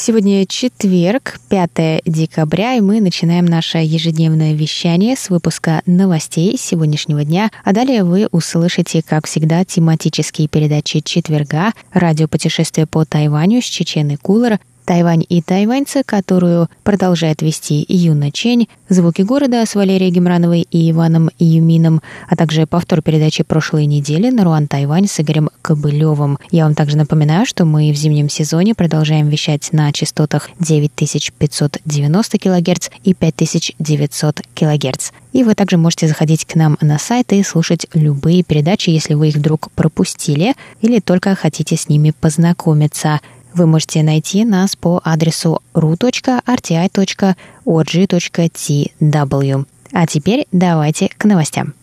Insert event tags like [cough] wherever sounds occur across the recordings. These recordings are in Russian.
Сегодня четверг, 5 декабря, и мы начинаем наше ежедневное вещание с выпуска новостей сегодняшнего дня. А далее вы услышите, как всегда, тематические передачи четверга, радиопутешествие по Тайваню с Чеченой Кулер, Тайвань и тайваньцы, которую продолжает вести Юна Чень, «Звуки города» с Валерией Гемрановой и Иваном Юмином, а также повтор передачи прошлой недели «Наруан Тайвань» с Игорем Кобылевым. Я вам также напоминаю, что мы в зимнем сезоне продолжаем вещать на частотах 9590 кГц и 5900 кГц. И вы также можете заходить к нам на сайт и слушать любые передачи, если вы их вдруг пропустили или только хотите с ними познакомиться – вы можете найти нас по адресу ru.rti.org.tw. А теперь давайте к новостям.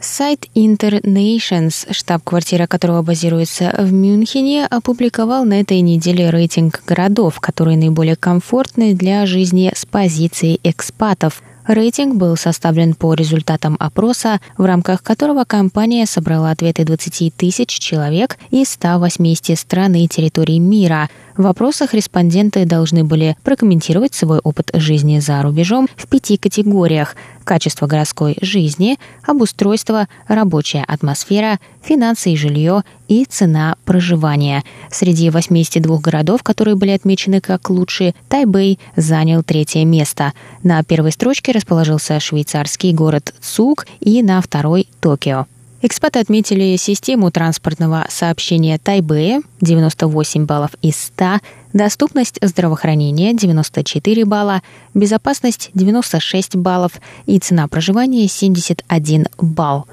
Сайт Internations, штаб-квартира которого базируется в Мюнхене, опубликовал на этой неделе рейтинг городов, которые наиболее комфортны для жизни с позиции экспатов – Рейтинг был составлен по результатам опроса, в рамках которого компания собрала ответы 20 тысяч человек из 180 стран и территорий мира – в вопросах респонденты должны были прокомментировать свой опыт жизни за рубежом в пяти категориях – качество городской жизни, обустройство, рабочая атмосфера, финансы и жилье и цена проживания. Среди 82 городов, которые были отмечены как лучшие, Тайбэй занял третье место. На первой строчке расположился швейцарский город Цуг и на второй – Токио. Экспаты отметили систему транспортного сообщения Тайбэя 98 баллов из 100, доступность здравоохранения 94 балла, безопасность 96 баллов и цена проживания 71 балл.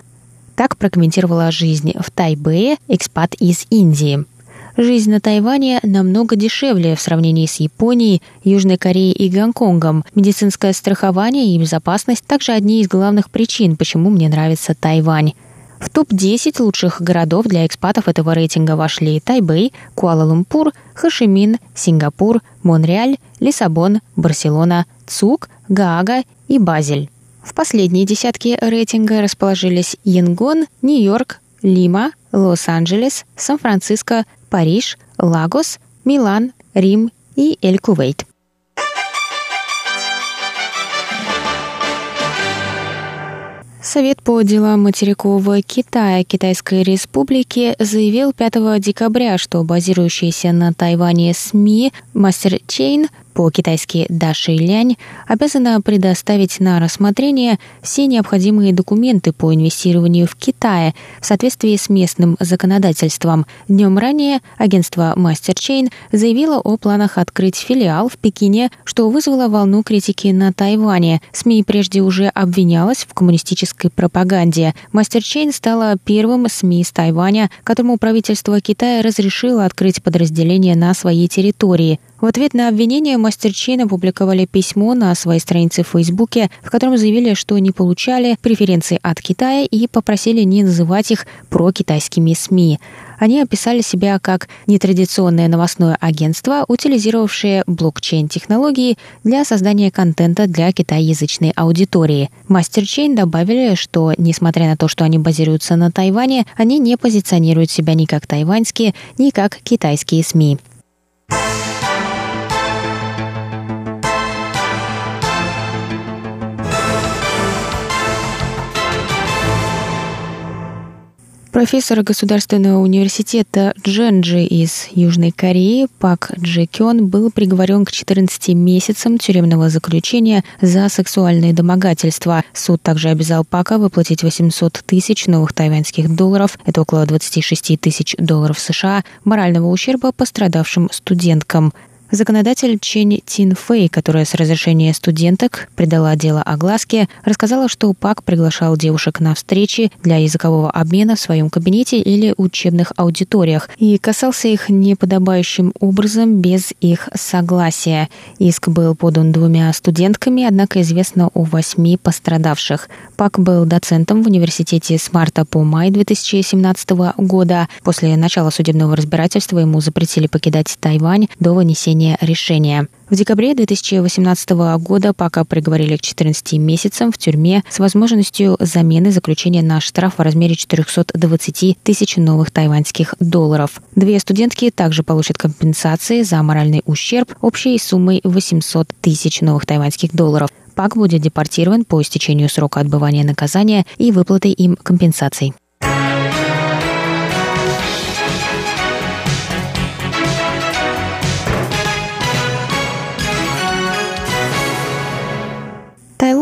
Так прокомментировала жизнь в Тайбэе экспат из Индии. Жизнь на Тайване намного дешевле в сравнении с Японией, Южной Кореей и Гонконгом. Медицинское страхование и безопасность также одни из главных причин, почему мне нравится Тайвань. В топ-10 лучших городов для экспатов этого рейтинга вошли Тайбэй, Куала-Лумпур, Хашимин, Сингапур, Монреаль, Лиссабон, Барселона, Цук, Гаага и Базель. В последние десятки рейтинга расположились Янгон, Нью-Йорк, Лима, Лос-Анджелес, Сан-Франциско, Париж, Лагос, Милан, Рим и Эль-Кувейт. Совет по делам материкового Китая Китайской Республики заявил 5 декабря, что базирующиеся на Тайване СМИ Master Chain по-китайски Даши Лянь, обязана предоставить на рассмотрение все необходимые документы по инвестированию в Китае в соответствии с местным законодательством. Днем ранее агентство MasterChain заявило о планах открыть филиал в Пекине, что вызвало волну критики на Тайване. СМИ прежде уже обвинялась в коммунистической пропаганде. MasterChain стала первым СМИ с Тайваня, которому правительство Китая разрешило открыть подразделение на своей территории. В ответ на обвинение мастер Чейн опубликовали письмо на своей странице в Фейсбуке, в котором заявили, что не получали преференции от Китая и попросили не называть их прокитайскими СМИ. Они описали себя как нетрадиционное новостное агентство, утилизировавшее блокчейн-технологии для создания контента для китайязычной аудитории. Мастер Чейн добавили, что, несмотря на то, что они базируются на Тайване, они не позиционируют себя ни как тайваньские, ни как китайские СМИ. Профессор Государственного университета Дженджи из Южной Кореи Пак Джи Кён был приговорен к 14 месяцам тюремного заключения за сексуальные домогательства. Суд также обязал Пака выплатить 800 тысяч новых тайваньских долларов, это около 26 тысяч долларов США, морального ущерба пострадавшим студенткам. Законодатель Чен Тин Фэй, которая с разрешения студенток придала дело огласке, рассказала, что ПАК приглашал девушек на встречи для языкового обмена в своем кабинете или учебных аудиториях и касался их неподобающим образом без их согласия. Иск был подан двумя студентками, однако известно о восьми пострадавших. ПАК был доцентом в университете с марта по май 2017 года. После начала судебного разбирательства ему запретили покидать Тайвань до вынесения вынесения решения. В декабре 2018 года пока приговорили к 14 месяцам в тюрьме с возможностью замены заключения на штраф в размере 420 тысяч новых тайваньских долларов. Две студентки также получат компенсации за моральный ущерб общей суммой 800 тысяч новых тайваньских долларов. Пак будет депортирован по истечению срока отбывания наказания и выплаты им компенсаций.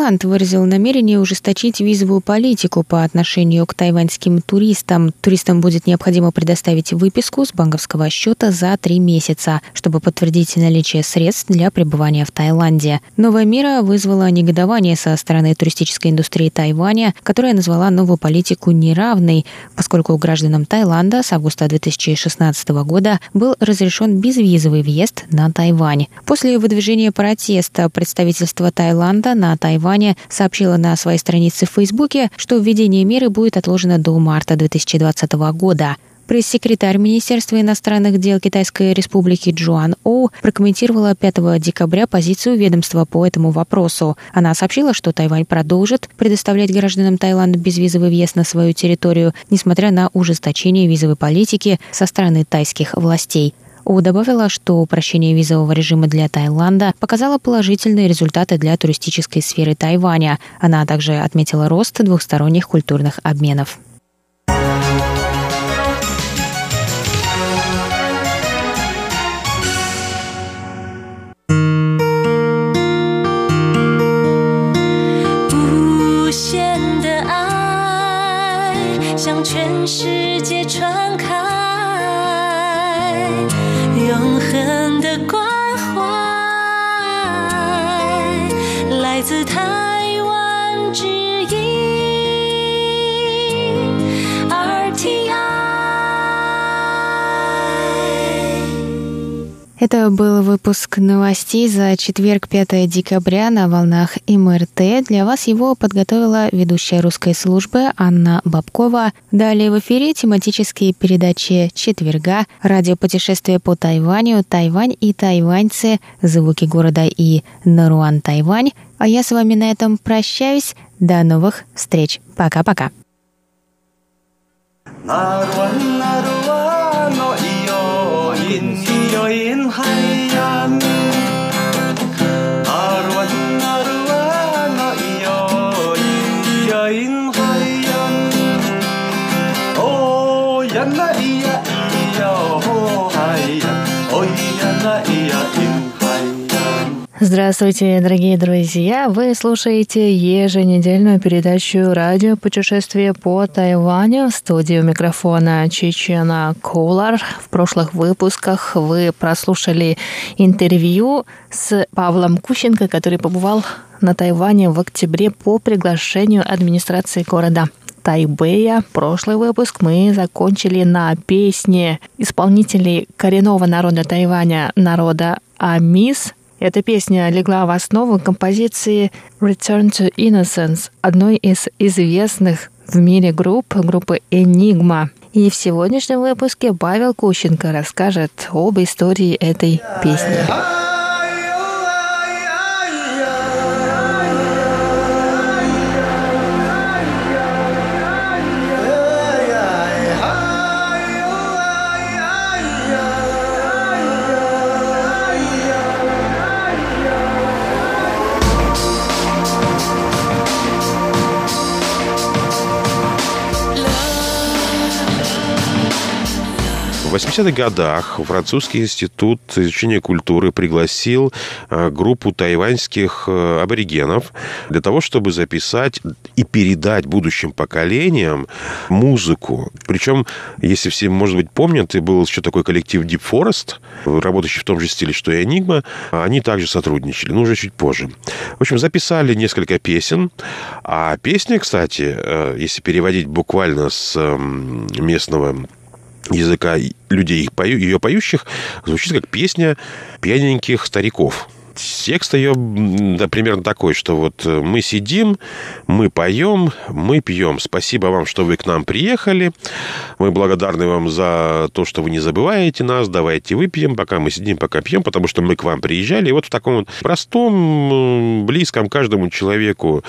Таиланд выразил намерение ужесточить визовую политику по отношению к тайваньским туристам. Туристам будет необходимо предоставить выписку с банковского счета за три месяца, чтобы подтвердить наличие средств для пребывания в Таиланде. Новая мера вызвала негодование со стороны туристической индустрии Тайваня, которая назвала новую политику неравной, поскольку гражданам Таиланда с августа 2016 года был разрешен безвизовый въезд на Тайвань. После выдвижения протеста представительство Таиланда на Тайваня сообщила на своей странице в Фейсбуке, что введение меры будет отложено до марта 2020 года. Пресс-секретарь Министерства иностранных дел Китайской Республики Джоан Оу прокомментировала 5 декабря позицию ведомства по этому вопросу. Она сообщила, что Тайвань продолжит предоставлять гражданам Таиланда безвизовый въезд на свою территорию, несмотря на ужесточение визовой политики со стороны тайских властей. У добавила, что упрощение визового режима для Таиланда показало положительные результаты для туристической сферы Тайваня. Она также отметила рост двухсторонних культурных обменов. 的关怀来自台湾之 Это был выпуск новостей за четверг, 5 декабря на волнах МРТ. Для вас его подготовила ведущая русской службы Анна Бабкова. Далее в эфире тематические передачи четверга, радиопутешествие по Тайваню, Тайвань и тайваньцы, звуки города и Наруан, Тайвань. А я с вами на этом прощаюсь. До новых встреч. Пока-пока. Здравствуйте, дорогие друзья! Вы слушаете еженедельную передачу «Радио путешествие по Тайваню» в студии микрофона Чечена Кулар. В прошлых выпусках вы прослушали интервью с Павлом Кущенко, который побывал на Тайване в октябре по приглашению администрации города. Тайбэя. Прошлый выпуск мы закончили на песне исполнителей коренного народа Тайваня, народа Амис, эта песня легла в основу композиции Return to Innocence, одной из известных в мире групп, группы Enigma. И в сегодняшнем выпуске Павел Кущенко расскажет об истории этой песни. В 80-х годах французский институт изучения культуры пригласил э, группу тайваньских э, аборигенов для того, чтобы записать и передать будущим поколениям музыку. Причем, если все, может быть, помнят, и был еще такой коллектив Deep Forest, работающий в том же стиле, что и Enigma, они также сотрудничали, но уже чуть позже. В общем, записали несколько песен, а песня, кстати, э, если переводить буквально с эм, местного языка людей, ее поющих, звучит как песня пьяненьких стариков. Текст ее да, примерно такой, что вот э, мы сидим, мы поем, мы пьем. Спасибо вам, что вы к нам приехали. Мы благодарны вам за то, что вы не забываете нас. Давайте выпьем, пока мы сидим, пока пьем, потому что мы к вам приезжали. И вот в таком вот простом, близком каждому человеку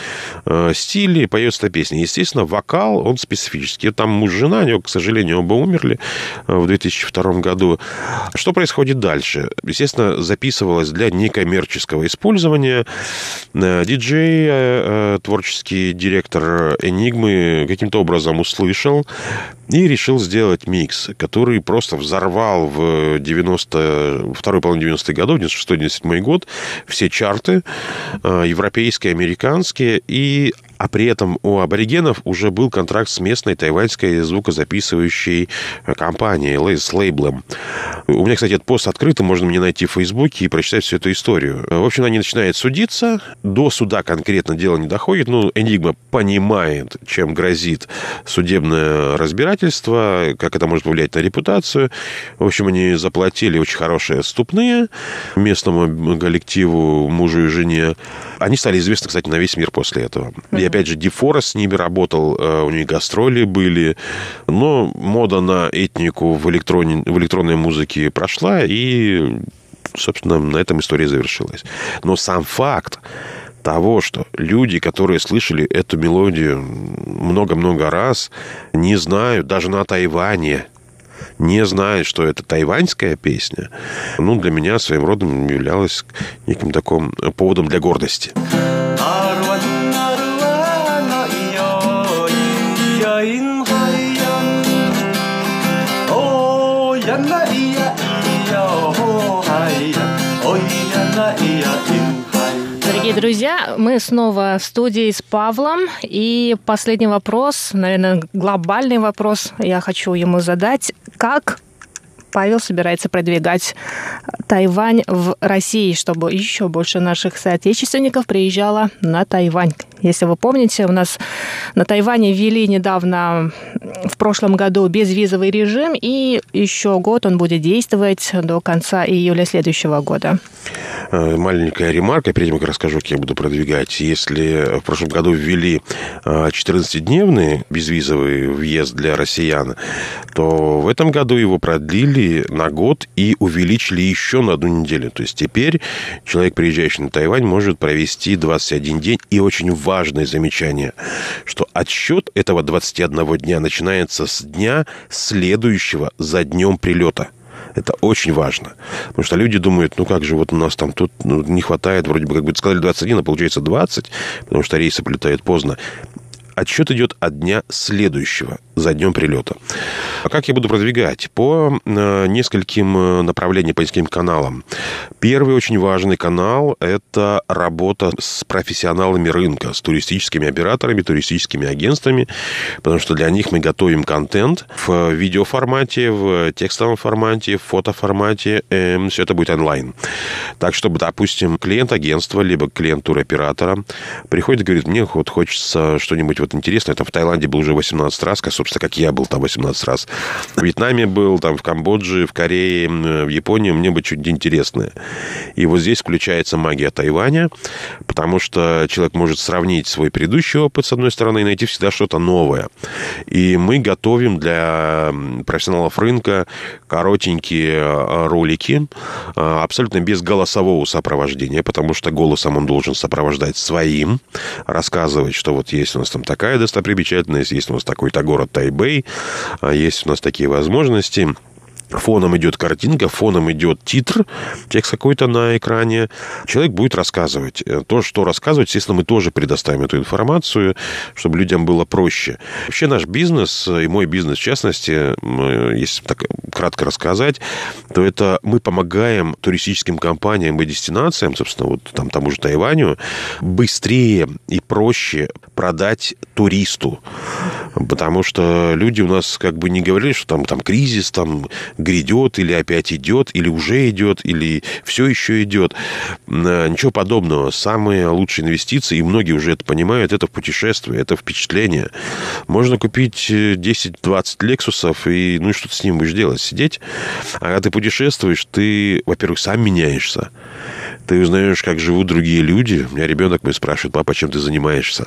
э, стиле поется эта песня. Естественно, вокал, он специфический. Там муж и жена, они, к сожалению, оба умерли э, в 2002 году. Что происходит дальше? Естественно, записывалось для некой коммерческого использования. Э, диджей, э, э, творческий директор Энигмы каким-то образом услышал и решил сделать микс, который просто взорвал в 90, второй половине 90-х годов, 96-97 год, все чарты, европейские, американские, и а при этом у аборигенов уже был контракт с местной тайваньской звукозаписывающей компанией, с лейблом. У меня, кстати, этот пост открыт, можно мне найти в Фейсбуке и прочитать всю эту историю. В общем, они начинают судиться, до суда конкретно дело не доходит, ну, Энигма понимает, чем грозит судебное разбирательство, как это может повлиять на репутацию. В общем, они заплатили очень хорошие отступные местному коллективу, мужу и жене. Они стали известны, кстати, на весь мир после этого. И опять же, Дефорес с ними работал, э, у них гастроли были. Но мода на этнику в, электроне, в электронной музыке прошла, и, собственно, на этом история завершилась. Но сам факт того, что люди, которые слышали эту мелодию много-много раз, не знают, даже на Тайване, не знают, что это тайваньская песня, ну, для меня своим родом являлась неким таким поводом для гордости. Друзья, мы снова в студии с Павлом. И последний вопрос, наверное, глобальный вопрос я хочу ему задать. Как Павел собирается продвигать Тайвань в России, чтобы еще больше наших соотечественников приезжало на Тайвань. Если вы помните, у нас на Тайване ввели недавно, в прошлом году, безвизовый режим, и еще год он будет действовать до конца июля следующего года. Э, маленькая ремарка, перед тем, как расскажу, как я буду продвигать. Если в прошлом году ввели 14-дневный э, безвизовый въезд для россиян, то в этом году его продлили на год и увеличили еще на одну неделю. То есть теперь человек, приезжающий на Тайвань, может провести 21 день. И очень важное замечание, что отсчет этого 21 дня начинается с дня следующего за днем прилета. Это очень важно. Потому что люди думают, ну как же, вот у нас там тут ну, не хватает, вроде бы, как бы сказали 21, а получается 20, потому что рейсы прилетают поздно. Отсчет идет от дня следующего за днем прилета. А как я буду продвигать? По э, нескольким э, направлениям, по нескольким каналам. Первый очень важный канал – это работа с профессионалами рынка, с туристическими операторами, туристическими агентствами, потому что для них мы готовим контент в видеоформате, в текстовом формате, в фотоформате. Э, все это будет онлайн. Так, чтобы, допустим, клиент агентства, либо клиент туроператора приходит и говорит, мне вот хочется что-нибудь вот интересное. Это в Таиланде был уже 18 раз, как, собственно, как я был там 18 раз. В Вьетнаме был, там в Камбодже, в Корее, в Японии. Мне бы что-нибудь интересное. И вот здесь включается магия Тайваня, потому что человек может сравнить свой предыдущий опыт, с одной стороны, и найти всегда что-то новое. И мы готовим для профессионалов рынка коротенькие а, ролики, а, абсолютно без голосового сопровождения, потому что голосом он должен сопровождать своим, рассказывать, что вот есть у нас там такая достопримечательность, есть у нас такой-то город Тайбэй, а есть у нас такие возможности. Фоном идет картинка, фоном идет титр, текст какой-то на экране. Человек будет рассказывать. То, что рассказывать, естественно, мы тоже предоставим эту информацию, чтобы людям было проще. Вообще наш бизнес, и мой бизнес в частности, если так кратко рассказать, то это мы помогаем туристическим компаниям и дестинациям, собственно, вот там тому же Тайваню, быстрее и проще продать туристу. Потому что люди у нас как бы не говорили, что там, там кризис, там грядет, или опять идет, или уже идет, или все еще идет. Э, ничего подобного. Самые лучшие инвестиции, и многие уже это понимают, это в путешествие, это впечатление. Можно купить 10-20 лексусов, и ну что ты с ним будешь делать? Сидеть? А когда ты путешествуешь, ты, во-первых, сам меняешься ты узнаешь, как живут другие люди. У меня ребенок мой спрашивает, папа, чем ты занимаешься?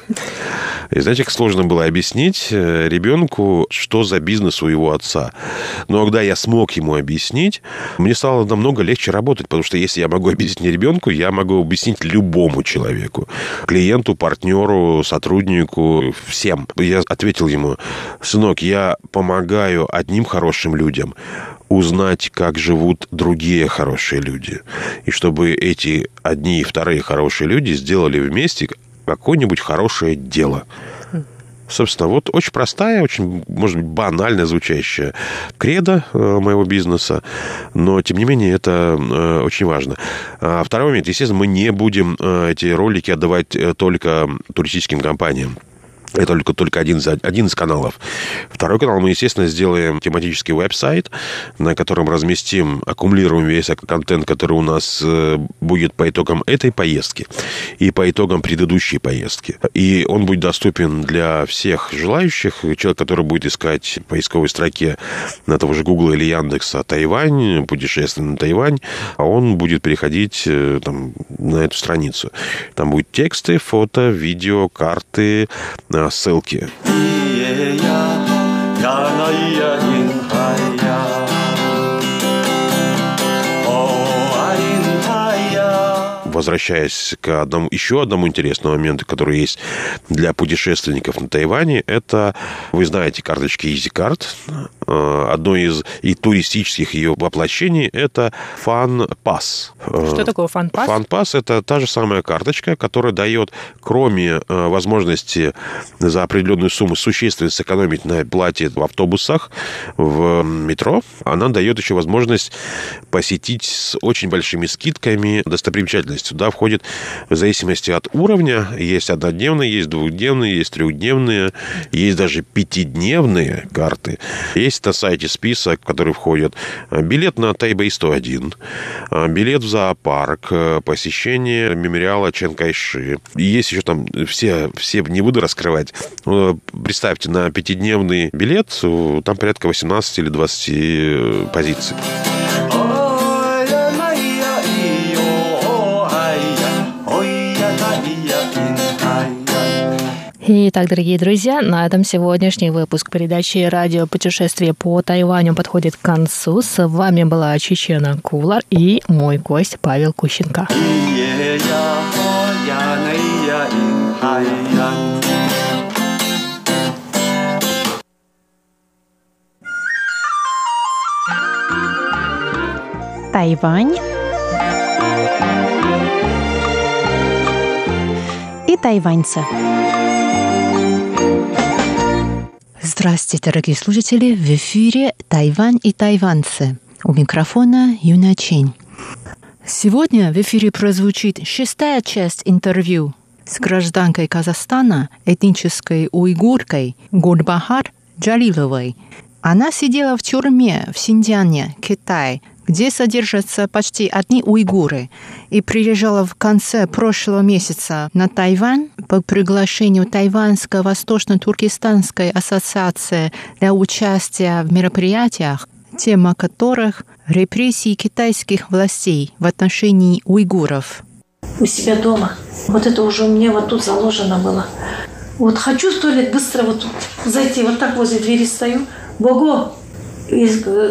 И знаете, как сложно было объяснить э, ребенку, что за бизнес у его отца. Но когда я смог ему объяснить, мне стало намного легче работать, потому что если я могу объяснить ребенку, я могу объяснить любому человеку. Клиенту, партнеру, сотруднику, всем. Я ответил ему, сынок, я помогаю одним хорошим людям, узнать, как живут другие хорошие люди. И чтобы эти одни и вторые хорошие люди сделали вместе какое-нибудь хорошее дело. Собственно, вот очень простая, очень, может быть, банально звучащая кредо э, моего бизнеса, но, тем не менее, это э, очень важно. А второй момент, естественно, мы не будем э, эти ролики отдавать только туристическим компаниям. Это только, только один, один из каналов. Второй канал мы, естественно, сделаем тематический веб-сайт, на котором разместим, аккумулируем весь контент, который у нас э, будет по итогам этой поездки и по итогам предыдущей поездки. И он будет доступен для всех желающих. Человек, который будет искать в поисковой строке на того же Google или Яндекса Тайвань, путешествие на Тайвань, а он будет переходить э, там, на эту страницу. Там будут тексты, фото, видео, карты, ссылки. Возвращаясь к одному, еще одному интересному моменту, который есть для путешественников на Тайване, это, вы знаете, карточки EasyCard. Э, одно из и туристических ее воплощений – это Fun Pass. Что такое Fun Pass? Fun Pass – это та же самая карточка, которая дает, кроме э, возможности за определенную сумму существенно сэкономить на плате в автобусах, в метро, она дает еще возможность посетить с очень большими скидками достопримечательности Сюда входит в зависимости от уровня. Есть однодневные, есть двухдневные, есть трехдневные, есть даже пятидневные карты. Есть на сайте список, который входит билет на Тайбэй 101, билет в зоопарк, посещение мемориала Ченкайши. Есть еще там все, все не буду раскрывать. Представьте, на пятидневный билет там порядка 18 или 20 позиций. Итак, дорогие друзья, на этом сегодняшний выпуск передачи «Радио путешествие по Тайваню» подходит к концу. С вами была Чечена Кулар и мой гость Павел Кущенко. Тайвань и тайваньцы. Здравствуйте, дорогие слушатели! В эфире «Тайвань и тайванцы». У микрофона Юна Чень. Сегодня в эфире прозвучит шестая часть интервью с гражданкой Казахстана, этнической уйгуркой Гурбахар Джалиловой. Она сидела в тюрьме в Синьцзяне, Китай, где содержатся почти одни уйгуры, и приезжала в конце прошлого месяца на Тайвань по приглашению Тайваньско-Восточно-Туркестанской ассоциации для участия в мероприятиях, тема которых – репрессии китайских властей в отношении уйгуров. У себя дома. Вот это уже у меня вот тут заложено было. Вот хочу в туалет быстро вот зайти, вот так возле двери стою. Бого, и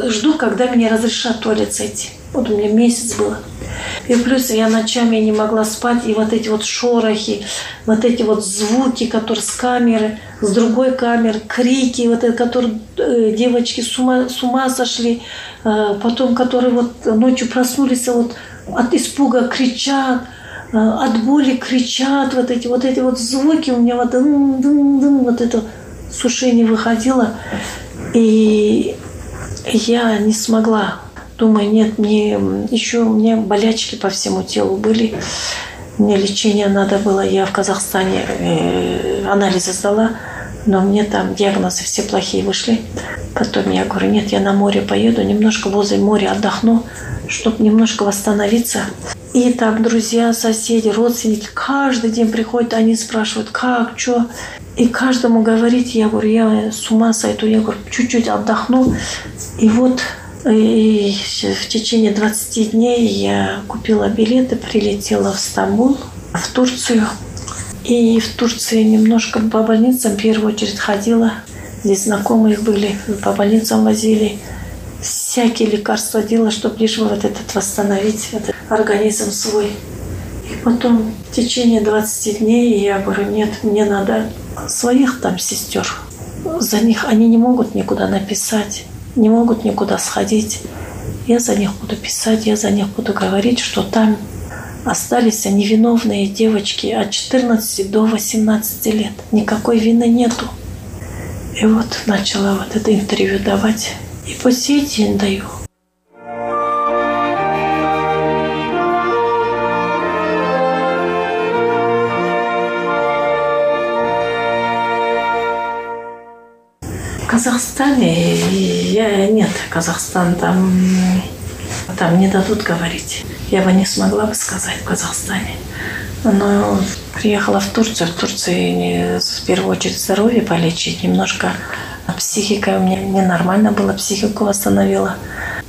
жду, когда мне разрешат туалет зайти. Вот у меня месяц было. И плюс я ночами не могла спать, и вот эти вот шорохи, вот эти вот звуки, которые с камеры, с другой камеры, крики, вот это, которые э, девочки с ума, с ума сошли, э, потом, которые вот ночью проснулись, вот от испуга кричат, э, от боли кричат, вот эти вот эти вот звуки у меня вот, дын, дын, дын, вот это сушение выходило, и я не смогла. Думаю, нет, мне еще у меня болячки по всему телу были. Мне лечение надо было. Я в Казахстане э, анализы сдала, но мне там диагнозы все плохие вышли. Потом я говорю, нет, я на море поеду, немножко возле моря отдохну, чтобы немножко восстановиться. И там друзья, соседи, родственники каждый день приходят, они спрашивают, как, что. И каждому говорить, я говорю, я с ума сойду, я говорю, чуть-чуть отдохну. И вот и в течение 20 дней я купила билеты, прилетела в Стамбул, в Турцию. И в Турции немножко по больницам в первую очередь ходила. Здесь знакомые были, по больницам возили. Всякие лекарства делала, чтобы лишь вот этот восстановить этот организм свой. И потом в течение 20 дней я говорю, нет, мне надо своих там сестер. За них они не могут никуда написать не могут никуда сходить. Я за них буду писать, я за них буду говорить, что там остались невиновные девочки от 14 до 18 лет. Никакой вины нету. И вот начала вот это интервью давать. И по сей день даю. Казахстане я, нет, Казахстан там, там не дадут говорить. Я бы не смогла бы сказать в Казахстане. Но приехала в Турцию. В Турции в первую очередь здоровье полечить. Немножко психика у меня ненормально была, психику восстановила.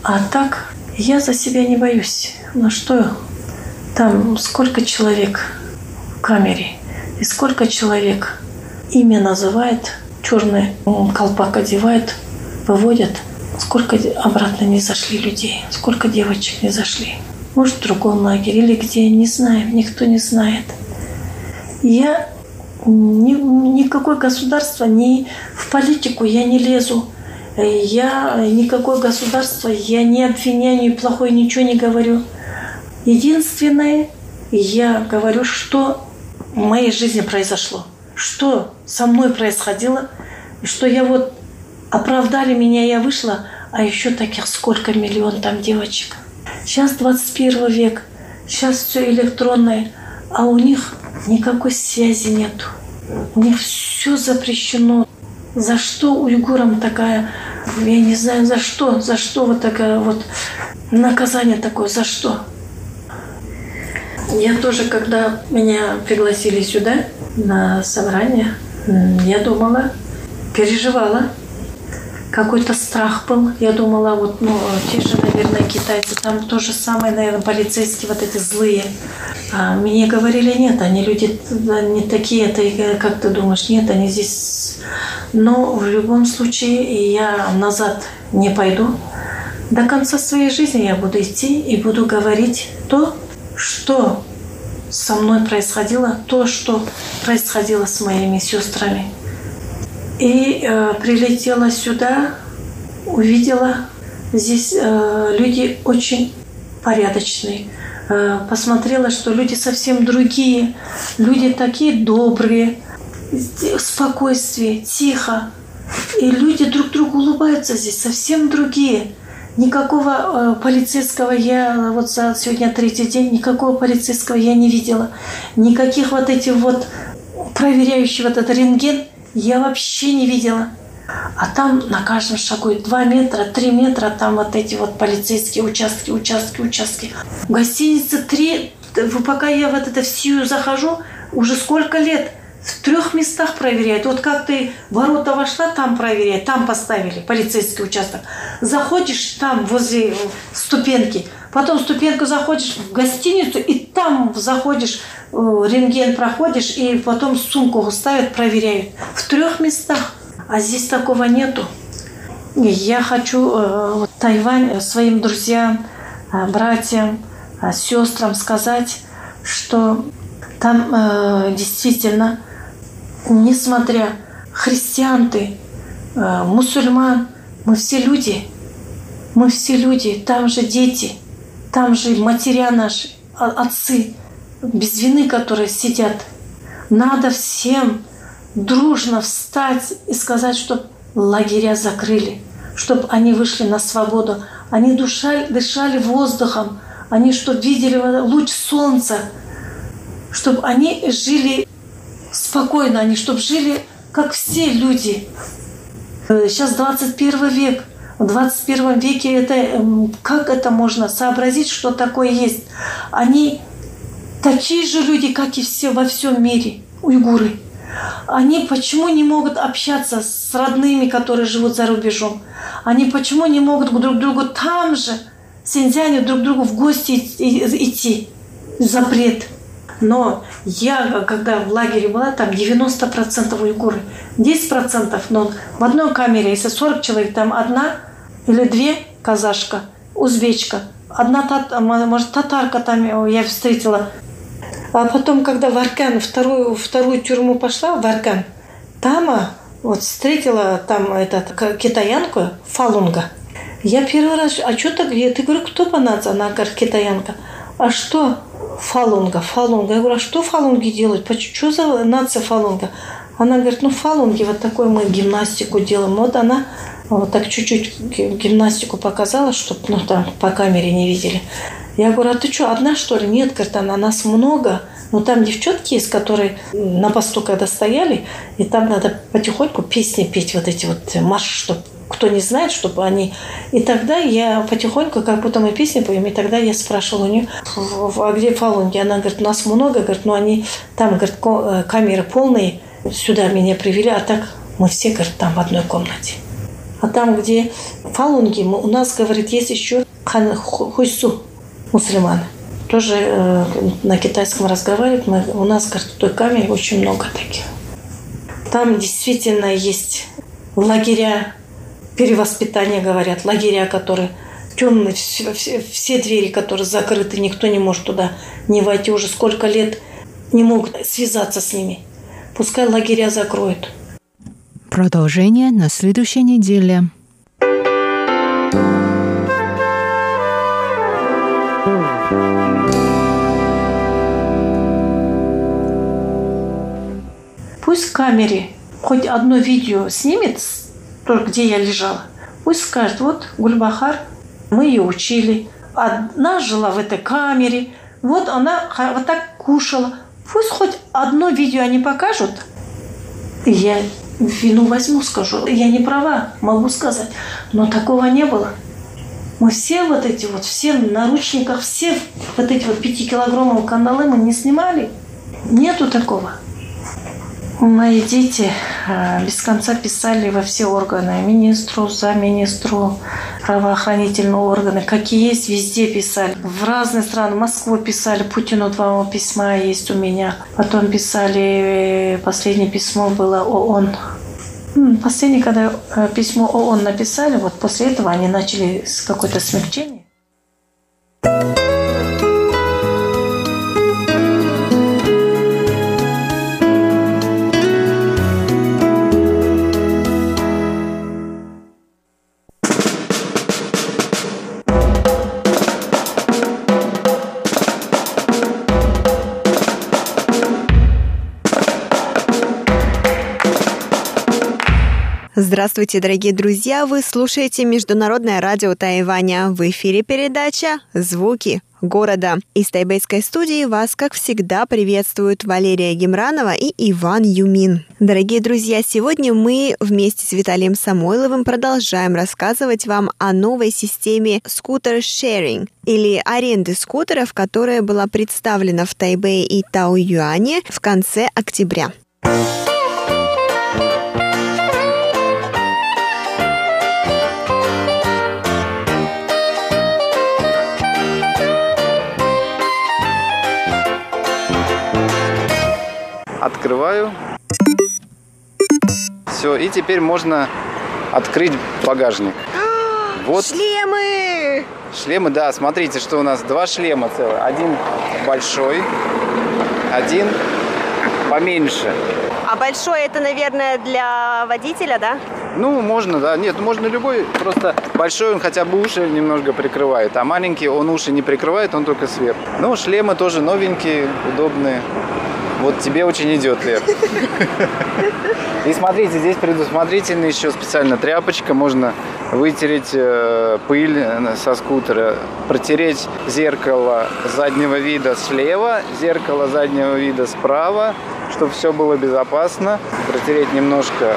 А так я за себя не боюсь. Ну что, там сколько человек в камере, и сколько человек имя называет – черный колпак одевают, выводят. Сколько обратно не зашли людей, сколько девочек не зашли. Может, в другом лагере или где, не знаем, никто не знает. Я ни, никакое государство, ни в политику я не лезу. Я никакое государство, я не обвиняю, ни плохое ничего не говорю. Единственное, я говорю, что в моей жизни произошло – что со мной происходило, что я вот оправдали меня, я вышла, а еще таких сколько миллион там девочек. Сейчас 21 век, сейчас все электронное, а у них никакой связи нету. У них все запрещено. За что уйгурам такая, я не знаю, за что, за что вот такое вот наказание такое, за что? Я тоже, когда меня пригласили сюда, на собрание, я думала, переживала. Какой-то страх был. Я думала, вот, ну, те же, наверное, китайцы, там то же самое, наверное, полицейские вот эти злые. А мне говорили, нет, они люди не такие, ты, как ты думаешь, нет, они здесь... Но в любом случае я назад не пойду. До конца своей жизни я буду идти и буду говорить то, что со мной происходило то, что происходило с моими сестрами. И э, прилетела сюда, увидела здесь э, люди очень порядочные. Э, посмотрела, что люди совсем другие, люди такие добрые, спокойствие, тихо. И люди друг другу улыбаются здесь, совсем другие. Никакого э, полицейского я вот за сегодня третий день никакого полицейского я не видела. Никаких вот этих вот проверяющих вот этот рентген я вообще не видела. А там на каждом шагу 2 метра, 3 метра, там вот эти вот полицейские участки, участки, участки. В гостинице 3, пока я вот это всю захожу, уже сколько лет – в трех местах проверяют. Вот как ты ворота вошла, там проверяют, там поставили полицейский участок. Заходишь там возле ступенки, потом ступенку заходишь в гостиницу, и там заходишь, э, рентген проходишь, и потом сумку ставят, проверяют. В трех местах. А здесь такого нету. Я хочу э, Тайвань своим друзьям, э, братьям, сестрам сказать, что там э, действительно несмотря христиан ты, э, мусульман, мы все люди. Мы все люди, там же дети, там же матеря наши, отцы, без вины, которые сидят. Надо всем дружно встать и сказать, чтобы лагеря закрыли, чтобы они вышли на свободу. Они дышали, дышали воздухом, они чтобы видели луч солнца, чтобы они жили спокойно, они чтобы жили как все люди. Сейчас 21 век. В 21 веке это, эм, как это можно сообразить, что такое есть? Они такие же люди, как и все во всем мире, уйгуры. Они почему не могут общаться с родными, которые живут за рубежом? Они почему не могут друг другу там же, Синьцзяне, друг другу в гости идти? Запрет. Но я, когда в лагере была, там 90% уйгуры, 10%, но в одной камере, если 40 человек, там одна или две казашка, узбечка, одна, тат, может, татарка там я встретила. А потом, когда в Аркан, вторую, вторую тюрьму пошла, в Аркан, там а, вот встретила там этот, китаянку, фалунга. Я первый раз, а что так, я, ты говорю, кто по нации? Она говорит, китаянка. А что? Фалунга, фалунга. Я говорю, а что фалунги делают? Что за нация фалунга? Она говорит, ну фалунги, вот такой мы гимнастику делаем. Вот она вот так чуть-чуть гимнастику показала, чтобы ну, там по камере не видели. Я говорю, а ты что, одна что ли? Нет, говорит она, нас много. Но там девчонки есть, которые на посту когда стояли, и там надо потихоньку песни петь, вот эти вот марши, чтобы кто не знает, чтобы они... И тогда я потихоньку, как будто мы песни поем, и тогда я спрашивала у нее, а где фалунги? Она говорит, нас много, говорит, но они там, говорит, э, камеры полные, сюда меня привели, а так мы все, говорит, там в одной комнате. А там, где фалунги, у нас, говорит, есть еще хан хуйсу, мусульманы. Тоже э, на китайском разговаривают. Мы, у нас, говорит, в той камере очень много таких. Там действительно есть лагеря перевоспитания, говорят, лагеря, которые темные, все, все, все двери, которые закрыты, никто не может туда не войти уже сколько лет, не могут связаться с ними. Пускай лагеря закроют. Продолжение на следующей неделе. Пусть в камере хоть одно видео снимет, то, где я лежала. Пусть скажет, вот Гульбахар, мы ее учили. Одна жила в этой камере, вот она вот так кушала. Пусть хоть одно видео они покажут, я вину возьму, скажу. Я не права, могу сказать. Но такого не было. Мы все вот эти вот, все в наручниках, все вот эти вот пятикилограммовые кандалы мы не снимали. Нету такого. Мои дети э, без конца писали во все органы. Министру, за министру, правоохранительные органы. Какие есть, везде писали. В разные страны. Москву писали. Путину два письма есть у меня. Потом писали, э, последнее письмо было ООН. Последнее, когда э, письмо ООН написали, вот после этого они начали с какое-то смягчение. Здравствуйте, дорогие друзья! Вы слушаете Международное радио Тайваня. В эфире передача «Звуки города». Из тайбэйской студии вас, как всегда, приветствуют Валерия Гемранова и Иван Юмин. Дорогие друзья, сегодня мы вместе с Виталием Самойловым продолжаем рассказывать вам о новой системе скутер-шеринг или аренды скутеров, которая была представлена в Тайбэе и Тау-Юане в конце октября. Открываю. Все, и теперь можно открыть багажник. Вот. Шлемы! Шлемы, да, смотрите, что у нас два шлема целых. Один большой, один поменьше. А большой это, наверное, для водителя, да? Ну, можно, да. Нет, можно любой. Просто большой он хотя бы уши немножко прикрывает, а маленький он уши не прикрывает, он только сверху. Ну, шлемы тоже новенькие, удобные. Вот тебе очень идет, Лер. И смотрите, здесь предусмотрительно еще специально тряпочка. Можно вытереть э, пыль со скутера, протереть зеркало заднего вида слева, зеркало заднего вида справа, чтобы все было безопасно. Протереть немножко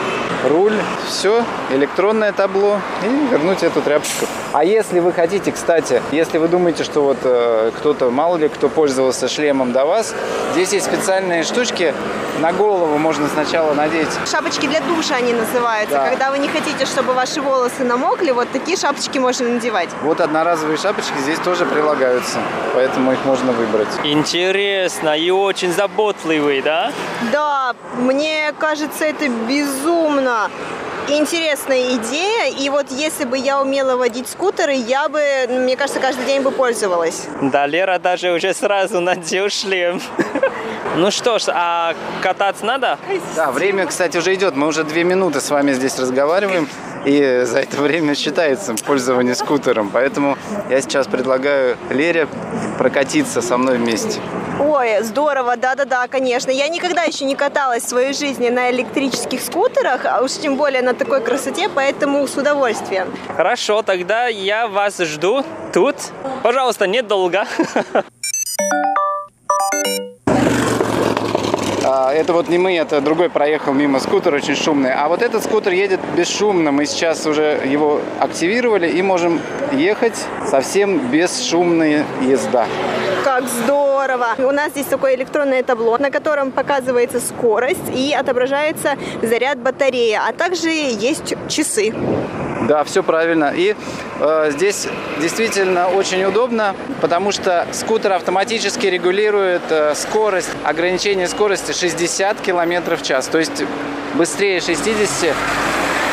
руль, все, электронное табло и вернуть эту тряпочку. А если вы хотите, кстати, если вы думаете, что вот э, кто-то, мало ли кто пользовался шлемом до вас, здесь есть специальные штучки, на голову можно сначала надеть. Шапочки для душа они называются. Да. Когда вы не хотите, чтобы ваши волосы намокли, вот такие шапочки можно надевать. Вот одноразовые шапочки здесь тоже прилагаются, поэтому их можно выбрать. Интересно и очень заботливый, да? Да, мне кажется, это безумно интересная идея. И вот если бы я умела водить скутеры, я бы, мне кажется, каждый день бы пользовалась. Да, Лера даже уже сразу надел шлем. [laughs] Ну что ж, а кататься надо? Да, время, кстати, уже идет. Мы уже две минуты с вами здесь разговариваем. И за это время считается пользование скутером. Поэтому я сейчас предлагаю Лере прокатиться со мной вместе. Ой, здорово, да-да-да, конечно. Я никогда еще не каталась в своей жизни на электрических скутерах, а уж тем более на такой красоте, поэтому с удовольствием. Хорошо, тогда я вас жду тут. Пожалуйста, недолго. А, [laughs] Это вот не мы, это другой проехал мимо скутер очень шумный. А вот этот скутер едет бесшумно. Мы сейчас уже его активировали и можем ехать совсем бесшумная езда. Как здорово! У нас здесь такое электронное табло, на котором показывается скорость и отображается заряд батареи, а также есть часы. Да, все правильно. И э, здесь действительно очень удобно, потому что скутер автоматически регулирует э, скорость, ограничение скорости 60 км в час. То есть быстрее 60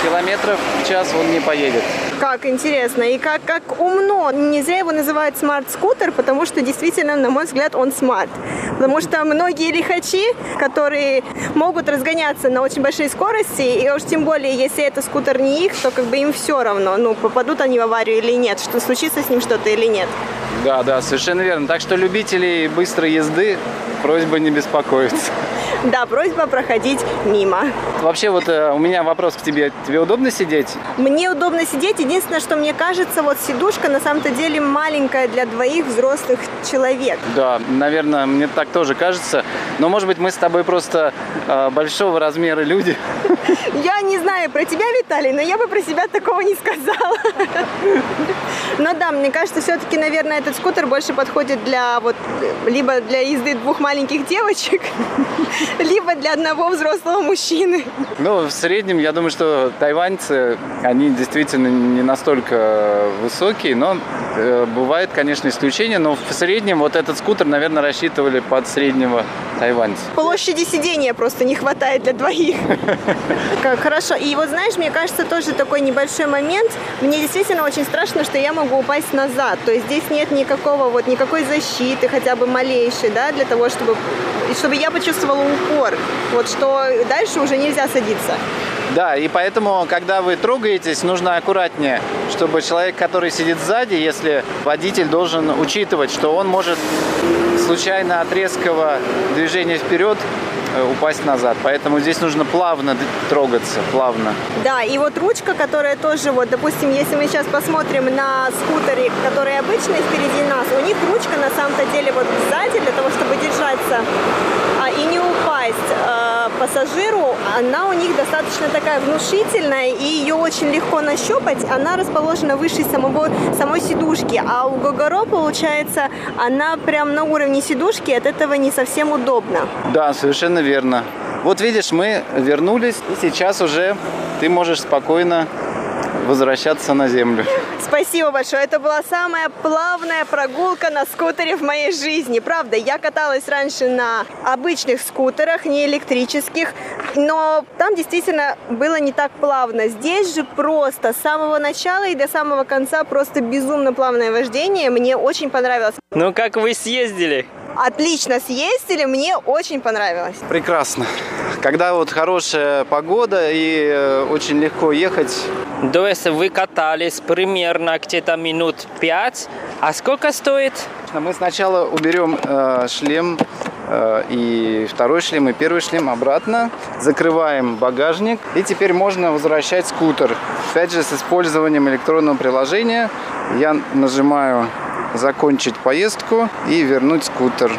километров в час он не поедет. Как интересно и как, как умно. Не зря его называют smart-скутер, потому что действительно, на мой взгляд, он smart. Потому что многие лихачи, которые могут разгоняться на очень большой скорости, и уж тем более, если это скутер не их, то как бы им все равно, ну, попадут они в аварию или нет, что случится с ним что-то или нет. Да, да, совершенно верно. Так что любителей быстрой езды просьба не беспокоиться. [laughs] Да, просьба проходить мимо. Вообще вот э, у меня вопрос к тебе. Тебе удобно сидеть? Мне удобно сидеть. Единственное, что мне кажется, вот сидушка на самом-то деле маленькая для двоих взрослых человек. Да, наверное, мне так тоже кажется. Но, может быть, мы с тобой просто э, большого размера люди. [laughs] Я не знаю про тебя, Виталий, но я бы про себя такого не сказала. [laughs] Но да, мне кажется, все-таки, наверное, этот скутер больше подходит для вот либо для езды двух маленьких девочек, [laughs] либо для одного взрослого мужчины. Ну, в среднем, я думаю, что тайваньцы, они действительно не настолько высокие, но э, бывает, конечно, исключение, но в среднем вот этот скутер, наверное, рассчитывали под среднего тайваньца. Площади сидения просто не хватает для двоих. Как хорошо. И вот знаешь, мне кажется, тоже такой небольшой момент. Мне действительно очень страшно, что я могу упасть назад. То есть здесь нет никакого вот никакой защиты, хотя бы малейшей, да, для того, чтобы чтобы я почувствовала упор. Вот что дальше уже нельзя садиться. Да, и поэтому, когда вы трогаетесь, нужно аккуратнее, чтобы человек, который сидит сзади, если водитель должен учитывать, что он может случайно от резкого движения вперед упасть назад. Поэтому здесь нужно плавно трогаться, плавно. Да, и вот ручка, которая тоже, вот, допустим, если мы сейчас посмотрим на скутере, которые обычные впереди нас, у них ручка на самом-то деле вот сзади для того, чтобы держаться и не упасть а, пассажиру, она у них достаточно такая внушительная, и ее очень легко нащупать. Она расположена выше самого, самой сидушки, а у Гогоро, получается, она прям на уровне сидушки, от этого не совсем удобно. Да, совершенно верно. Вот видишь, мы вернулись, и сейчас уже ты можешь спокойно возвращаться на землю. Спасибо большое. Это была самая плавная прогулка на скутере в моей жизни. Правда, я каталась раньше на обычных скутерах, не электрических, но там действительно было не так плавно. Здесь же просто с самого начала и до самого конца просто безумно плавное вождение. Мне очень понравилось. Ну как вы съездили? Отлично съездили, мне очень понравилось. Прекрасно. Когда вот хорошая погода и э, очень легко ехать. То есть вы катались примерно где-то минут пять. А сколько стоит? Мы сначала уберем э, шлем э, и второй шлем, и первый шлем обратно. Закрываем багажник. И теперь можно возвращать скутер. Опять же, с использованием электронного приложения я нажимаю закончить поездку и вернуть скутер.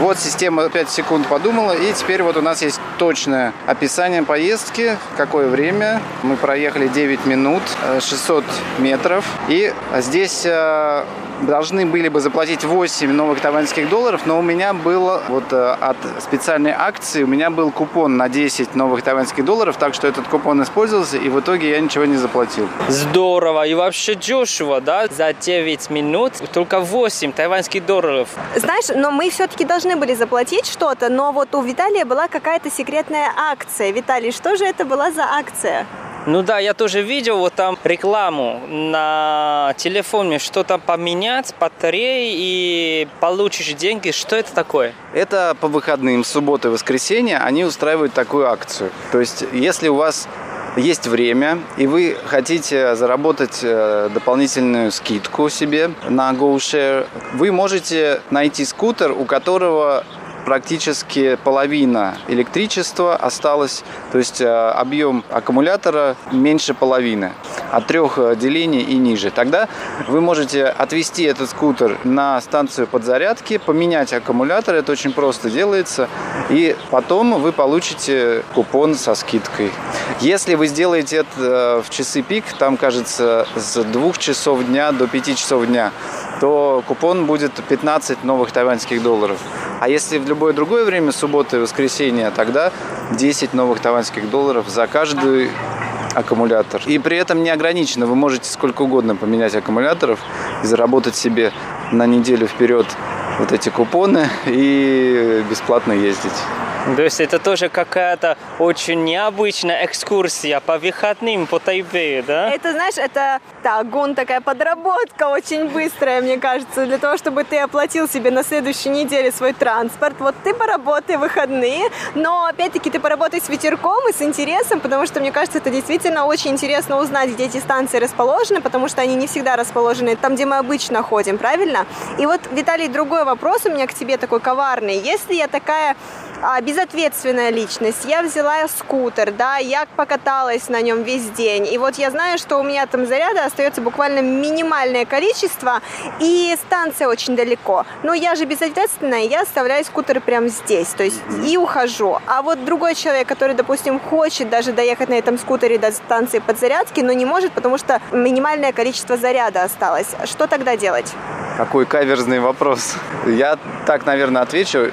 Вот система 5 секунд подумала, и теперь вот у нас есть точное описание поездки, какое время. Мы проехали 9 минут, 600 э, метров. И здесь э, должны были бы заплатить 8 новых тайваньских долларов, но у меня было вот э, от специальной акции, у меня был купон на 10 новых тайваньских долларов, так что этот купон использовался, и в итоге я ничего не заплатил. Здорово, и вообще дешево, да, за 9 минут только 8 тайваньских долларов. Знаешь, но мы все-таки должны были заплатить что-то, но вот у Виталия была какая-то секретная акция. Виталий, что же это была за акция? Ну да, я тоже видел вот там рекламу на телефоне, что-то поменять, батареи и получишь деньги. Что это такое? Это по выходным, субботы и воскресенье они устраивают такую акцию. То есть, если у вас есть время, и вы хотите заработать э, дополнительную скидку себе на GoShare, вы можете найти скутер, у которого практически половина электричества осталось, то есть э, объем аккумулятора меньше половины, от трех э, делений и ниже. Тогда вы можете отвести этот скутер на станцию подзарядки, поменять аккумулятор, это очень просто делается, и потом вы получите купон со скидкой. Если вы сделаете это э, в часы пик, там, кажется, с двух часов дня до 5 часов дня, то купон будет 15 новых тайваньских долларов. А если в любое другое время, суббота и воскресенье, тогда 10 новых тайваньских долларов за каждый аккумулятор. И при этом не ограничено. Вы можете сколько угодно поменять аккумуляторов и заработать себе на неделю вперед вот эти купоны и бесплатно ездить. То есть это тоже какая-то очень необычная экскурсия по выходным по Тайбэю, да? Это, знаешь, это так, такая подработка очень быстрая, мне кажется, для того, чтобы ты оплатил себе на следующей неделе свой транспорт. Вот ты поработай выходные, но опять-таки ты поработай с ветерком и с интересом, потому что, мне кажется, это действительно очень интересно узнать, где эти станции расположены, потому что они не всегда расположены там, где мы обычно ходим, правильно? И вот, Виталий, другой вопрос у меня к тебе такой коварный. Если я такая а, безответственная личность. Я взяла скутер, да, я покаталась на нем весь день. И вот я знаю, что у меня там заряда остается буквально минимальное количество, и станция очень далеко. Но я же безответственная, я оставляю скутер прямо здесь, то есть и ухожу. А вот другой человек, который, допустим, хочет даже доехать на этом скутере до станции подзарядки, но не может, потому что минимальное количество заряда осталось. Что тогда делать? Какой каверзный вопрос. Я так, наверное, отвечу.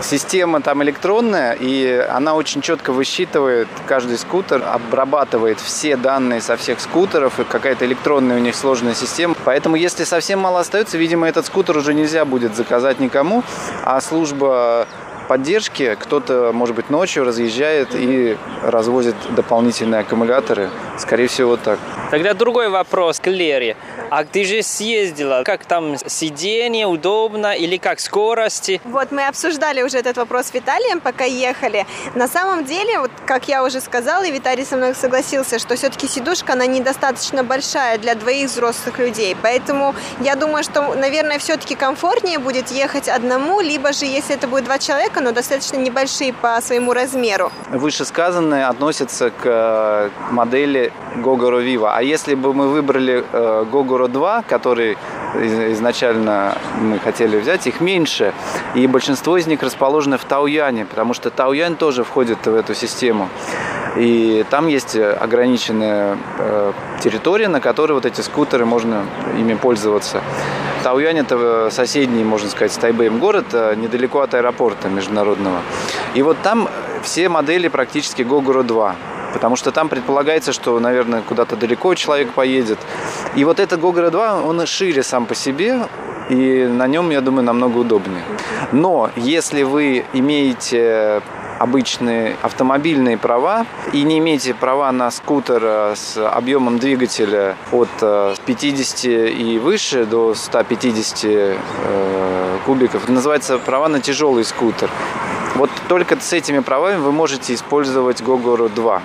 Система там электронная, и она очень четко высчитывает каждый скутер, обрабатывает все данные со всех скутеров, и какая-то электронная у них сложная система. Поэтому, если совсем мало остается, видимо, этот скутер уже нельзя будет заказать никому, а служба поддержки. Кто-то, может быть, ночью разъезжает и развозит дополнительные аккумуляторы. Скорее всего, так. Тогда другой вопрос к Лере. А ты же съездила, как там сиденье, удобно или как скорости? Вот мы обсуждали уже этот вопрос с Виталием, пока ехали. На самом деле, вот как я уже сказала, и Виталий со мной согласился, что все-таки сидушка, она недостаточно большая для двоих взрослых людей. Поэтому я думаю, что, наверное, все-таки комфортнее будет ехать одному, либо же, если это будет два человека, но достаточно небольшие по своему размеру. Вышесказанное относится к э, модели Gogoro Viva. А если бы мы выбрали э, Gogoro 2, который изначально мы хотели взять, их меньше. И большинство из них расположены в Тауяне, потому что Тауян тоже входит в эту систему. И там есть ограниченная э, территория, на которой вот эти скутеры можно ими пользоваться. Тауян это соседний, можно сказать, с Тайбэем город, э, недалеко от аэропорта международного. И вот там все модели практически Гогуро 2. Потому что там предполагается, что, наверное, куда-то далеко человек поедет. И вот этот Гогора 2, он шире сам по себе, и на нем, я думаю, намного удобнее. Но если вы имеете обычные автомобильные права и не имеете права на скутер э, с объемом двигателя от 50 э, и выше до 150 кубиков. Называется права на тяжелый скутер. Вот только с этими правами вы можете использовать Гогору 2.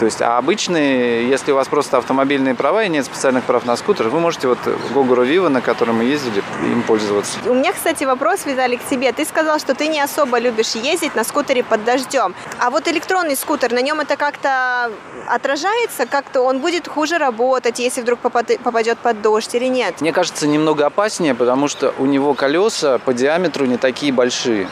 То есть, а обычные, если у вас просто автомобильные права и нет специальных прав на скутер, вы можете вот Гогуру Вива, на котором мы ездили, им пользоваться. У меня, кстати, вопрос, Виталий, к тебе. Ты сказал, что ты не особо любишь ездить на скутере под дождем. А вот электронный скутер, на нем это как-то отражается? Как-то он будет хуже работать, если вдруг попадет под дождь или нет? Мне кажется, немного опаснее, потому что у него колеса по диаметру не такие большие.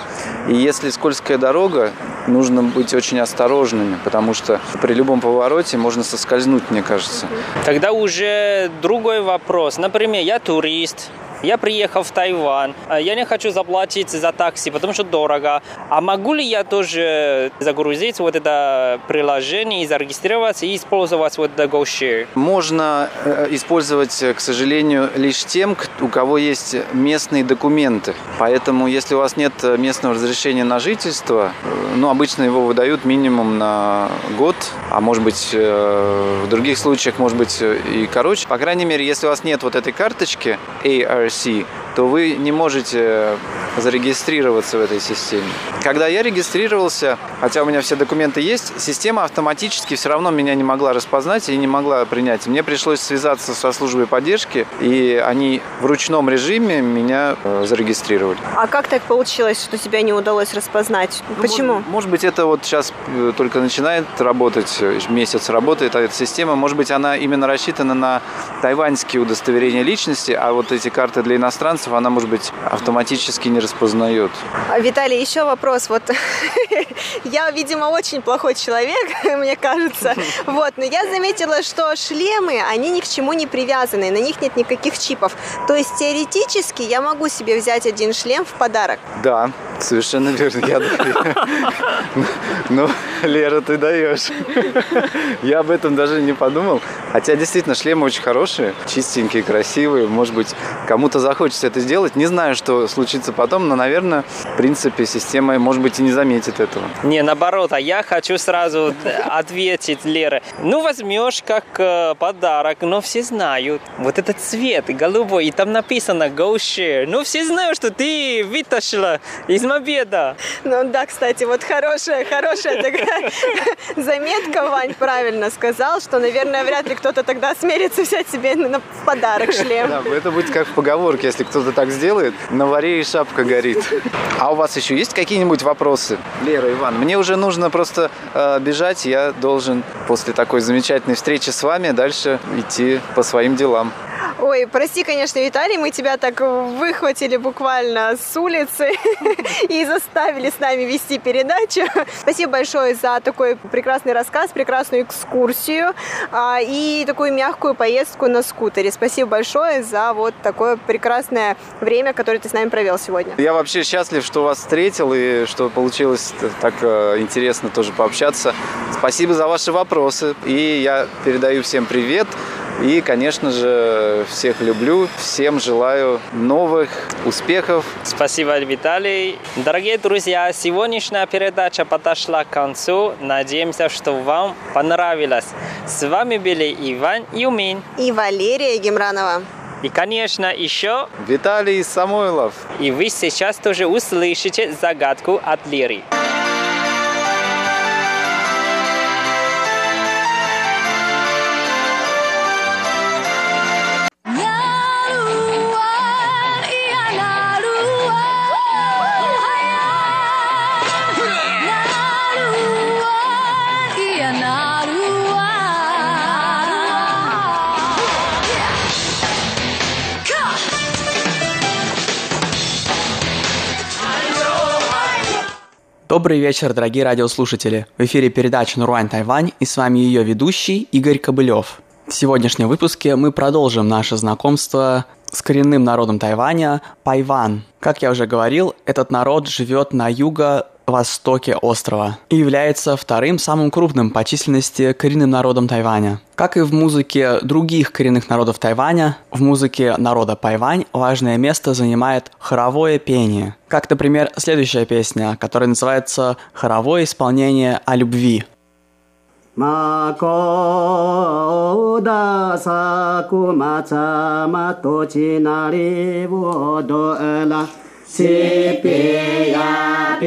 И если скользкая дорога, нужно быть очень осторожными, потому что при любом повороте можно соскользнуть, мне кажется. Тогда уже другой вопрос. Например, я турист, я приехал в Тайвань, а я не хочу заплатить за такси, потому что дорого. А могу ли я тоже загрузить вот это приложение и зарегистрироваться и использовать вот это GoShare? Можно э, использовать, к сожалению, лишь тем, у кого есть местные документы. Поэтому, если у вас нет местного разрешения на жительство, э, ну, обычно его выдают минимум на год, а может быть, э, в других случаях, может быть, и короче. По крайней мере, если у вас нет вот этой карточки AR See. То вы не можете зарегистрироваться в этой системе. Когда я регистрировался, хотя у меня все документы есть, система автоматически все равно меня не могла распознать и не могла принять. Мне пришлось связаться со службой поддержки, и они в ручном режиме меня э, зарегистрировали. А как так получилось, что тебя не удалось распознать? Ну, Почему? Может, может быть, это вот сейчас э, только начинает работать, э, месяц работает эта система. Может быть, она именно рассчитана на тайваньские удостоверения личности, а вот эти карты для иностранцев, она, может быть, автоматически не распознает. А, Виталий, еще вопрос. Вот [laughs] я, видимо, очень плохой человек, [laughs] мне кажется. [laughs] Вот, но я заметила, что шлемы, они ни к чему не привязаны, на них нет никаких чипов. То есть теоретически я могу себе взять один шлем в подарок. Да, совершенно верно. Я Ну, Лера, ты даешь. Я об этом даже не подумал. Хотя действительно шлемы очень хорошие, чистенькие, красивые. Может быть, кому-то захочется это сделать. Не знаю, что случится потом но, наверное, в принципе, система, может быть, и не заметит этого. Не, наоборот, а я хочу сразу ответить, Лера. Ну, возьмешь как э, подарок, но все знают. Вот этот цвет голубой, и там написано Go Share. Ну, все знают, что ты вытащила из мобеда. Ну да, кстати, вот хорошая, хорошая такая [laughs] заметка, Вань правильно сказал, что, наверное, вряд ли кто-то тогда смерится взять себе в подарок шлем. Да, это будет как в поговорке, если кто-то так сделает, на варе и шапка горит. А у вас еще есть какие-нибудь вопросы? Лера, Иван, мне уже нужно просто э, бежать. Я должен после такой замечательной встречи с вами дальше идти по своим делам. Ой, прости, конечно, Виталий, мы тебя так выхватили буквально с улицы [laughs] и заставили с нами вести передачу. Спасибо большое за такой прекрасный рассказ, прекрасную экскурсию а, и такую мягкую поездку на скутере. Спасибо большое за вот такое прекрасное время, которое ты с нами провел сегодня. Я вообще счастлив, что вас встретил и что получилось так э, интересно тоже пообщаться. Спасибо за ваши вопросы. И я передаю всем привет. И, конечно же, всех люблю, всем желаю новых успехов. Спасибо, Виталий. Дорогие друзья, сегодняшняя передача подошла к концу. Надеемся, что вам понравилось. С вами были Иван Юмин и Валерия Гемранова. И, конечно, еще Виталий Самойлов. И вы сейчас тоже услышите загадку от Лиры. Добрый вечер, дорогие радиослушатели. В эфире передача «Нуруань Тайвань» и с вами ее ведущий Игорь Кобылев. В сегодняшнем выпуске мы продолжим наше знакомство с коренным народом Тайваня – Пайван. Как я уже говорил, этот народ живет на юго востоке острова и является вторым самым крупным по численности коренным народом Тайваня. Как и в музыке других коренных народов Тайваня, в музыке народа Пайвань важное место занимает хоровое пение. Как, например, следующая песня, которая называется «Хоровое исполнение о любви». まこださくまちゃまとちなりをどら se pega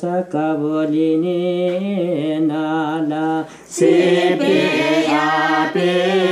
sakavoline nala sepe ape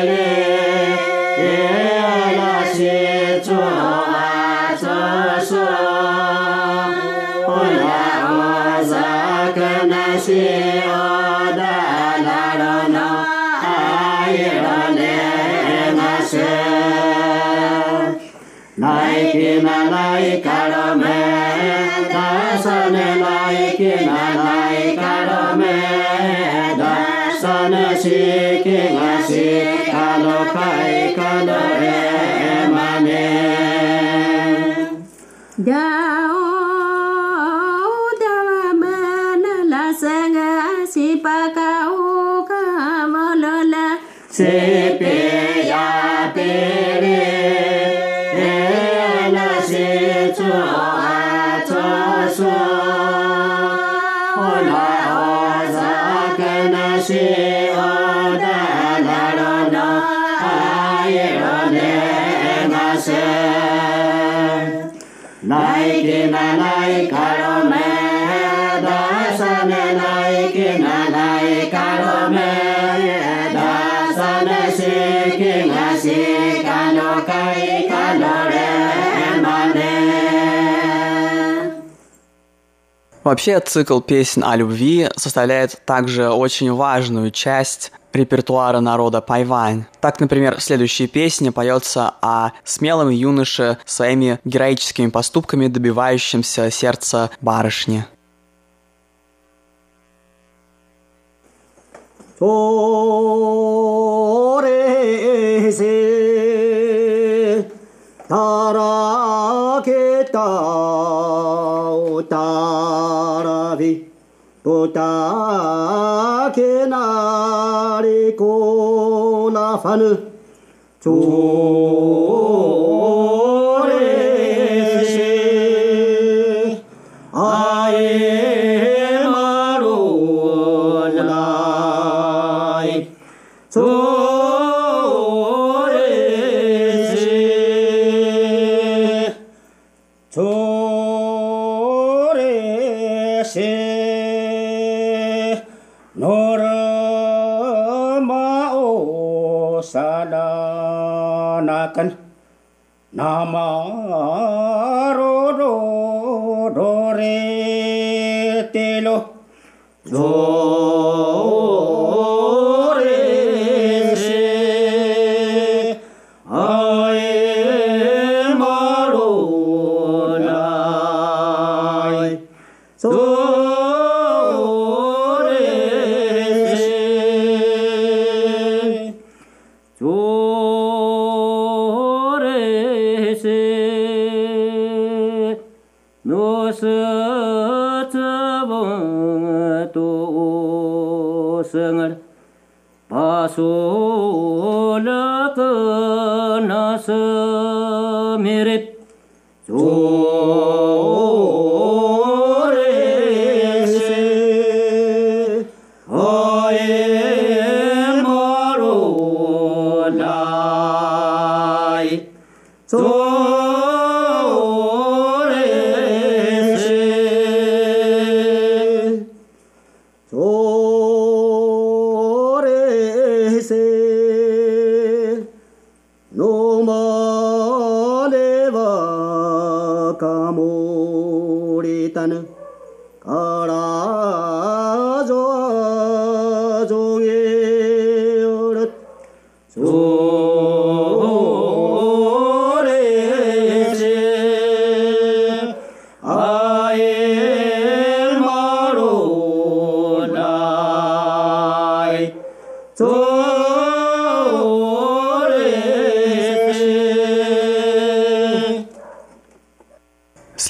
Вообще, цикл песен о любви составляет также очень важную часть репертуара народа Пайвань. Так, например, в следующей песне поется о смелом юноше своими героическими поступками, добивающимся сердца барышни. それせたらけたおたらびとたけな れこな。そ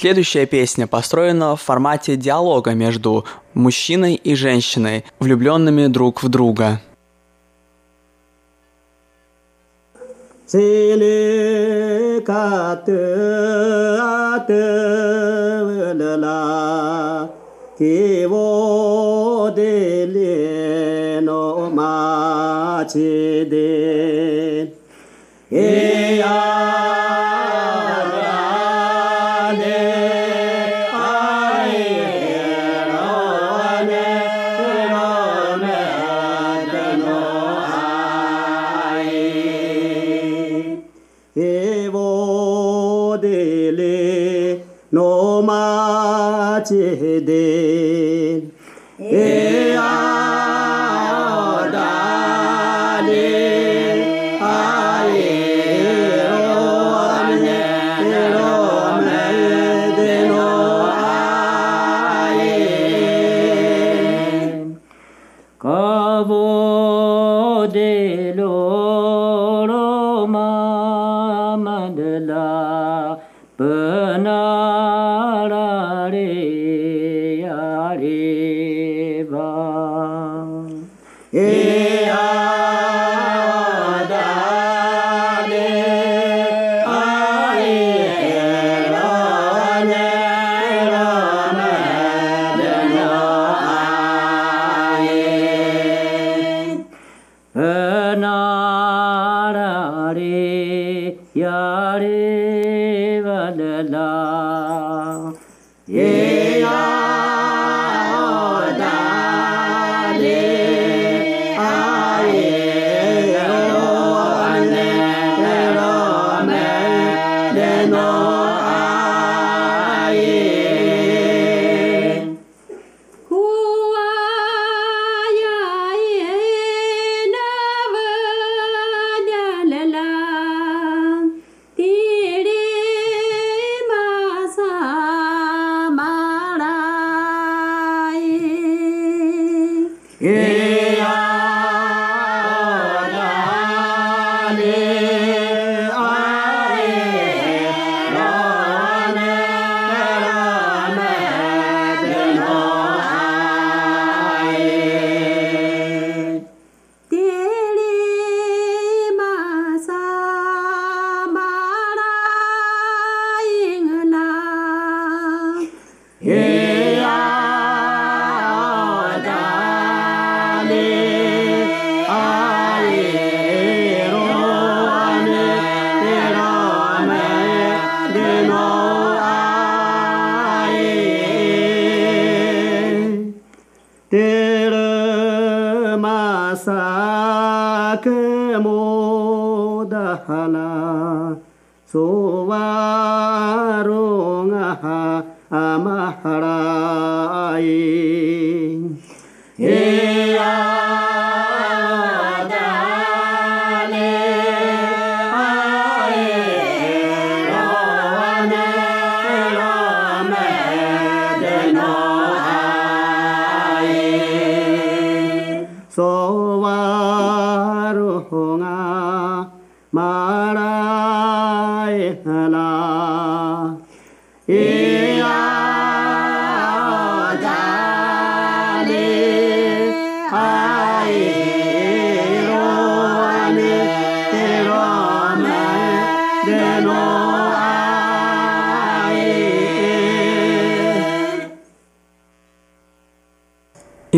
Следующая песня построена в формате диалога между мужчиной и женщиной, влюбленными друг в друга. Yeah.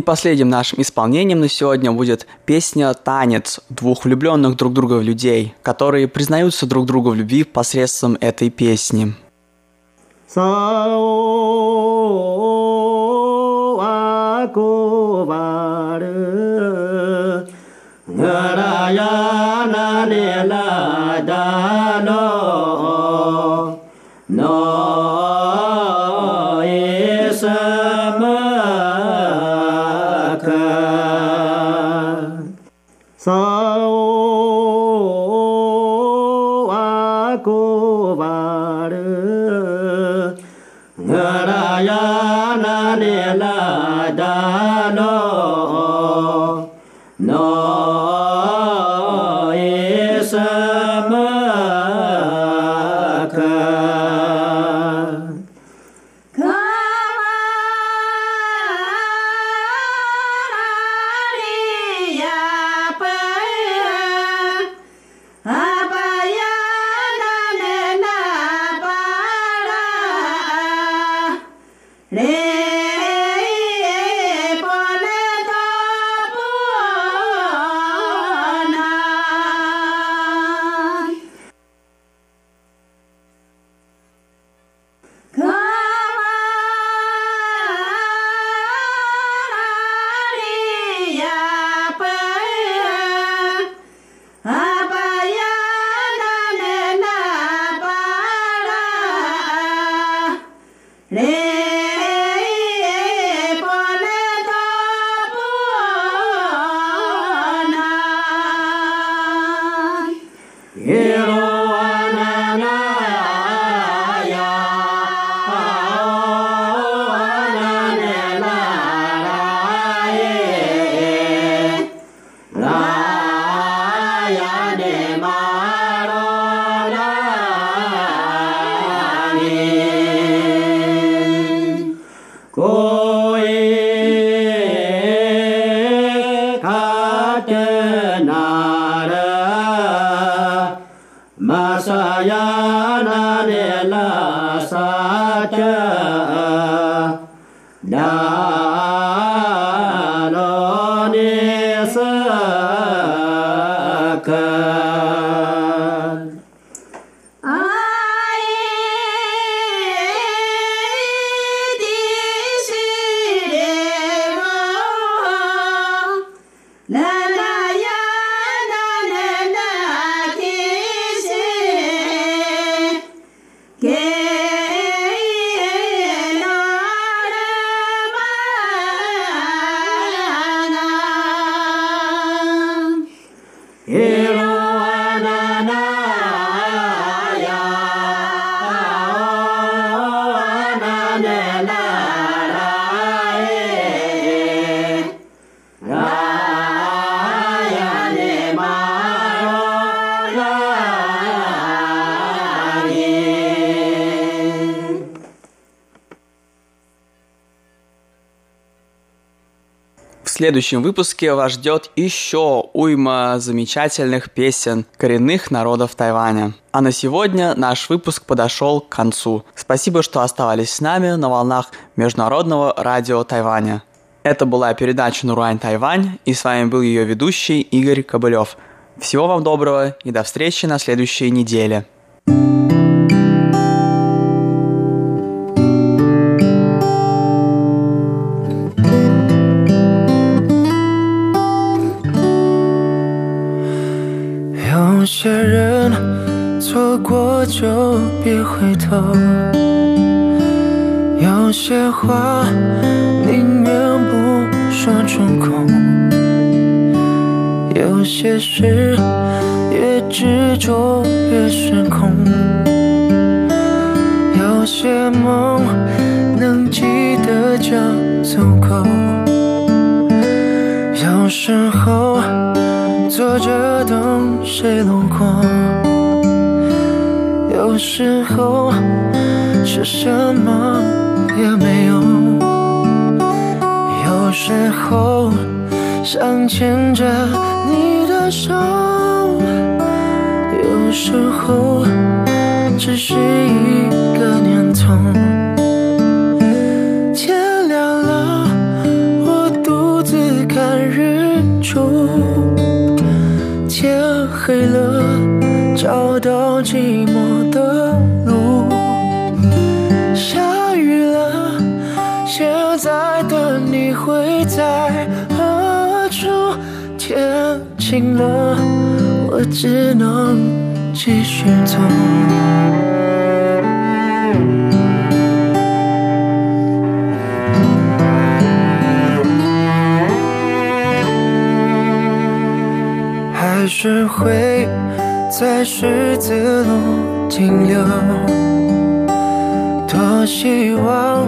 Последним нашим исполнением на сегодня будет песня «Танец» двух влюбленных друг друга людей, которые признаются друг другу в любви посредством этой песни. В следующем выпуске вас ждет еще уйма замечательных песен коренных народов Тайваня. А на сегодня наш выпуск подошел к концу. Спасибо, что оставались с нами на волнах Международного радио Тайваня. Это была передача «Нуруань Тайвань», и с вами был ее ведущий Игорь Кобылев. Всего вам доброго и до встречи на следующей неделе. 过就别回头。有些话宁愿不说出口，有些事越执着越失控，有些梦能记得就足够。有时候坐着等谁路过。时候是什么也没有有时候想牵着你的手有时候只是一个念头。天亮了我独自看日出天黑了找到寂寞。会在何处？天晴了，我只能继续走。还是会在十字路停留，多希望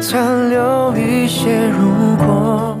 残留一些过。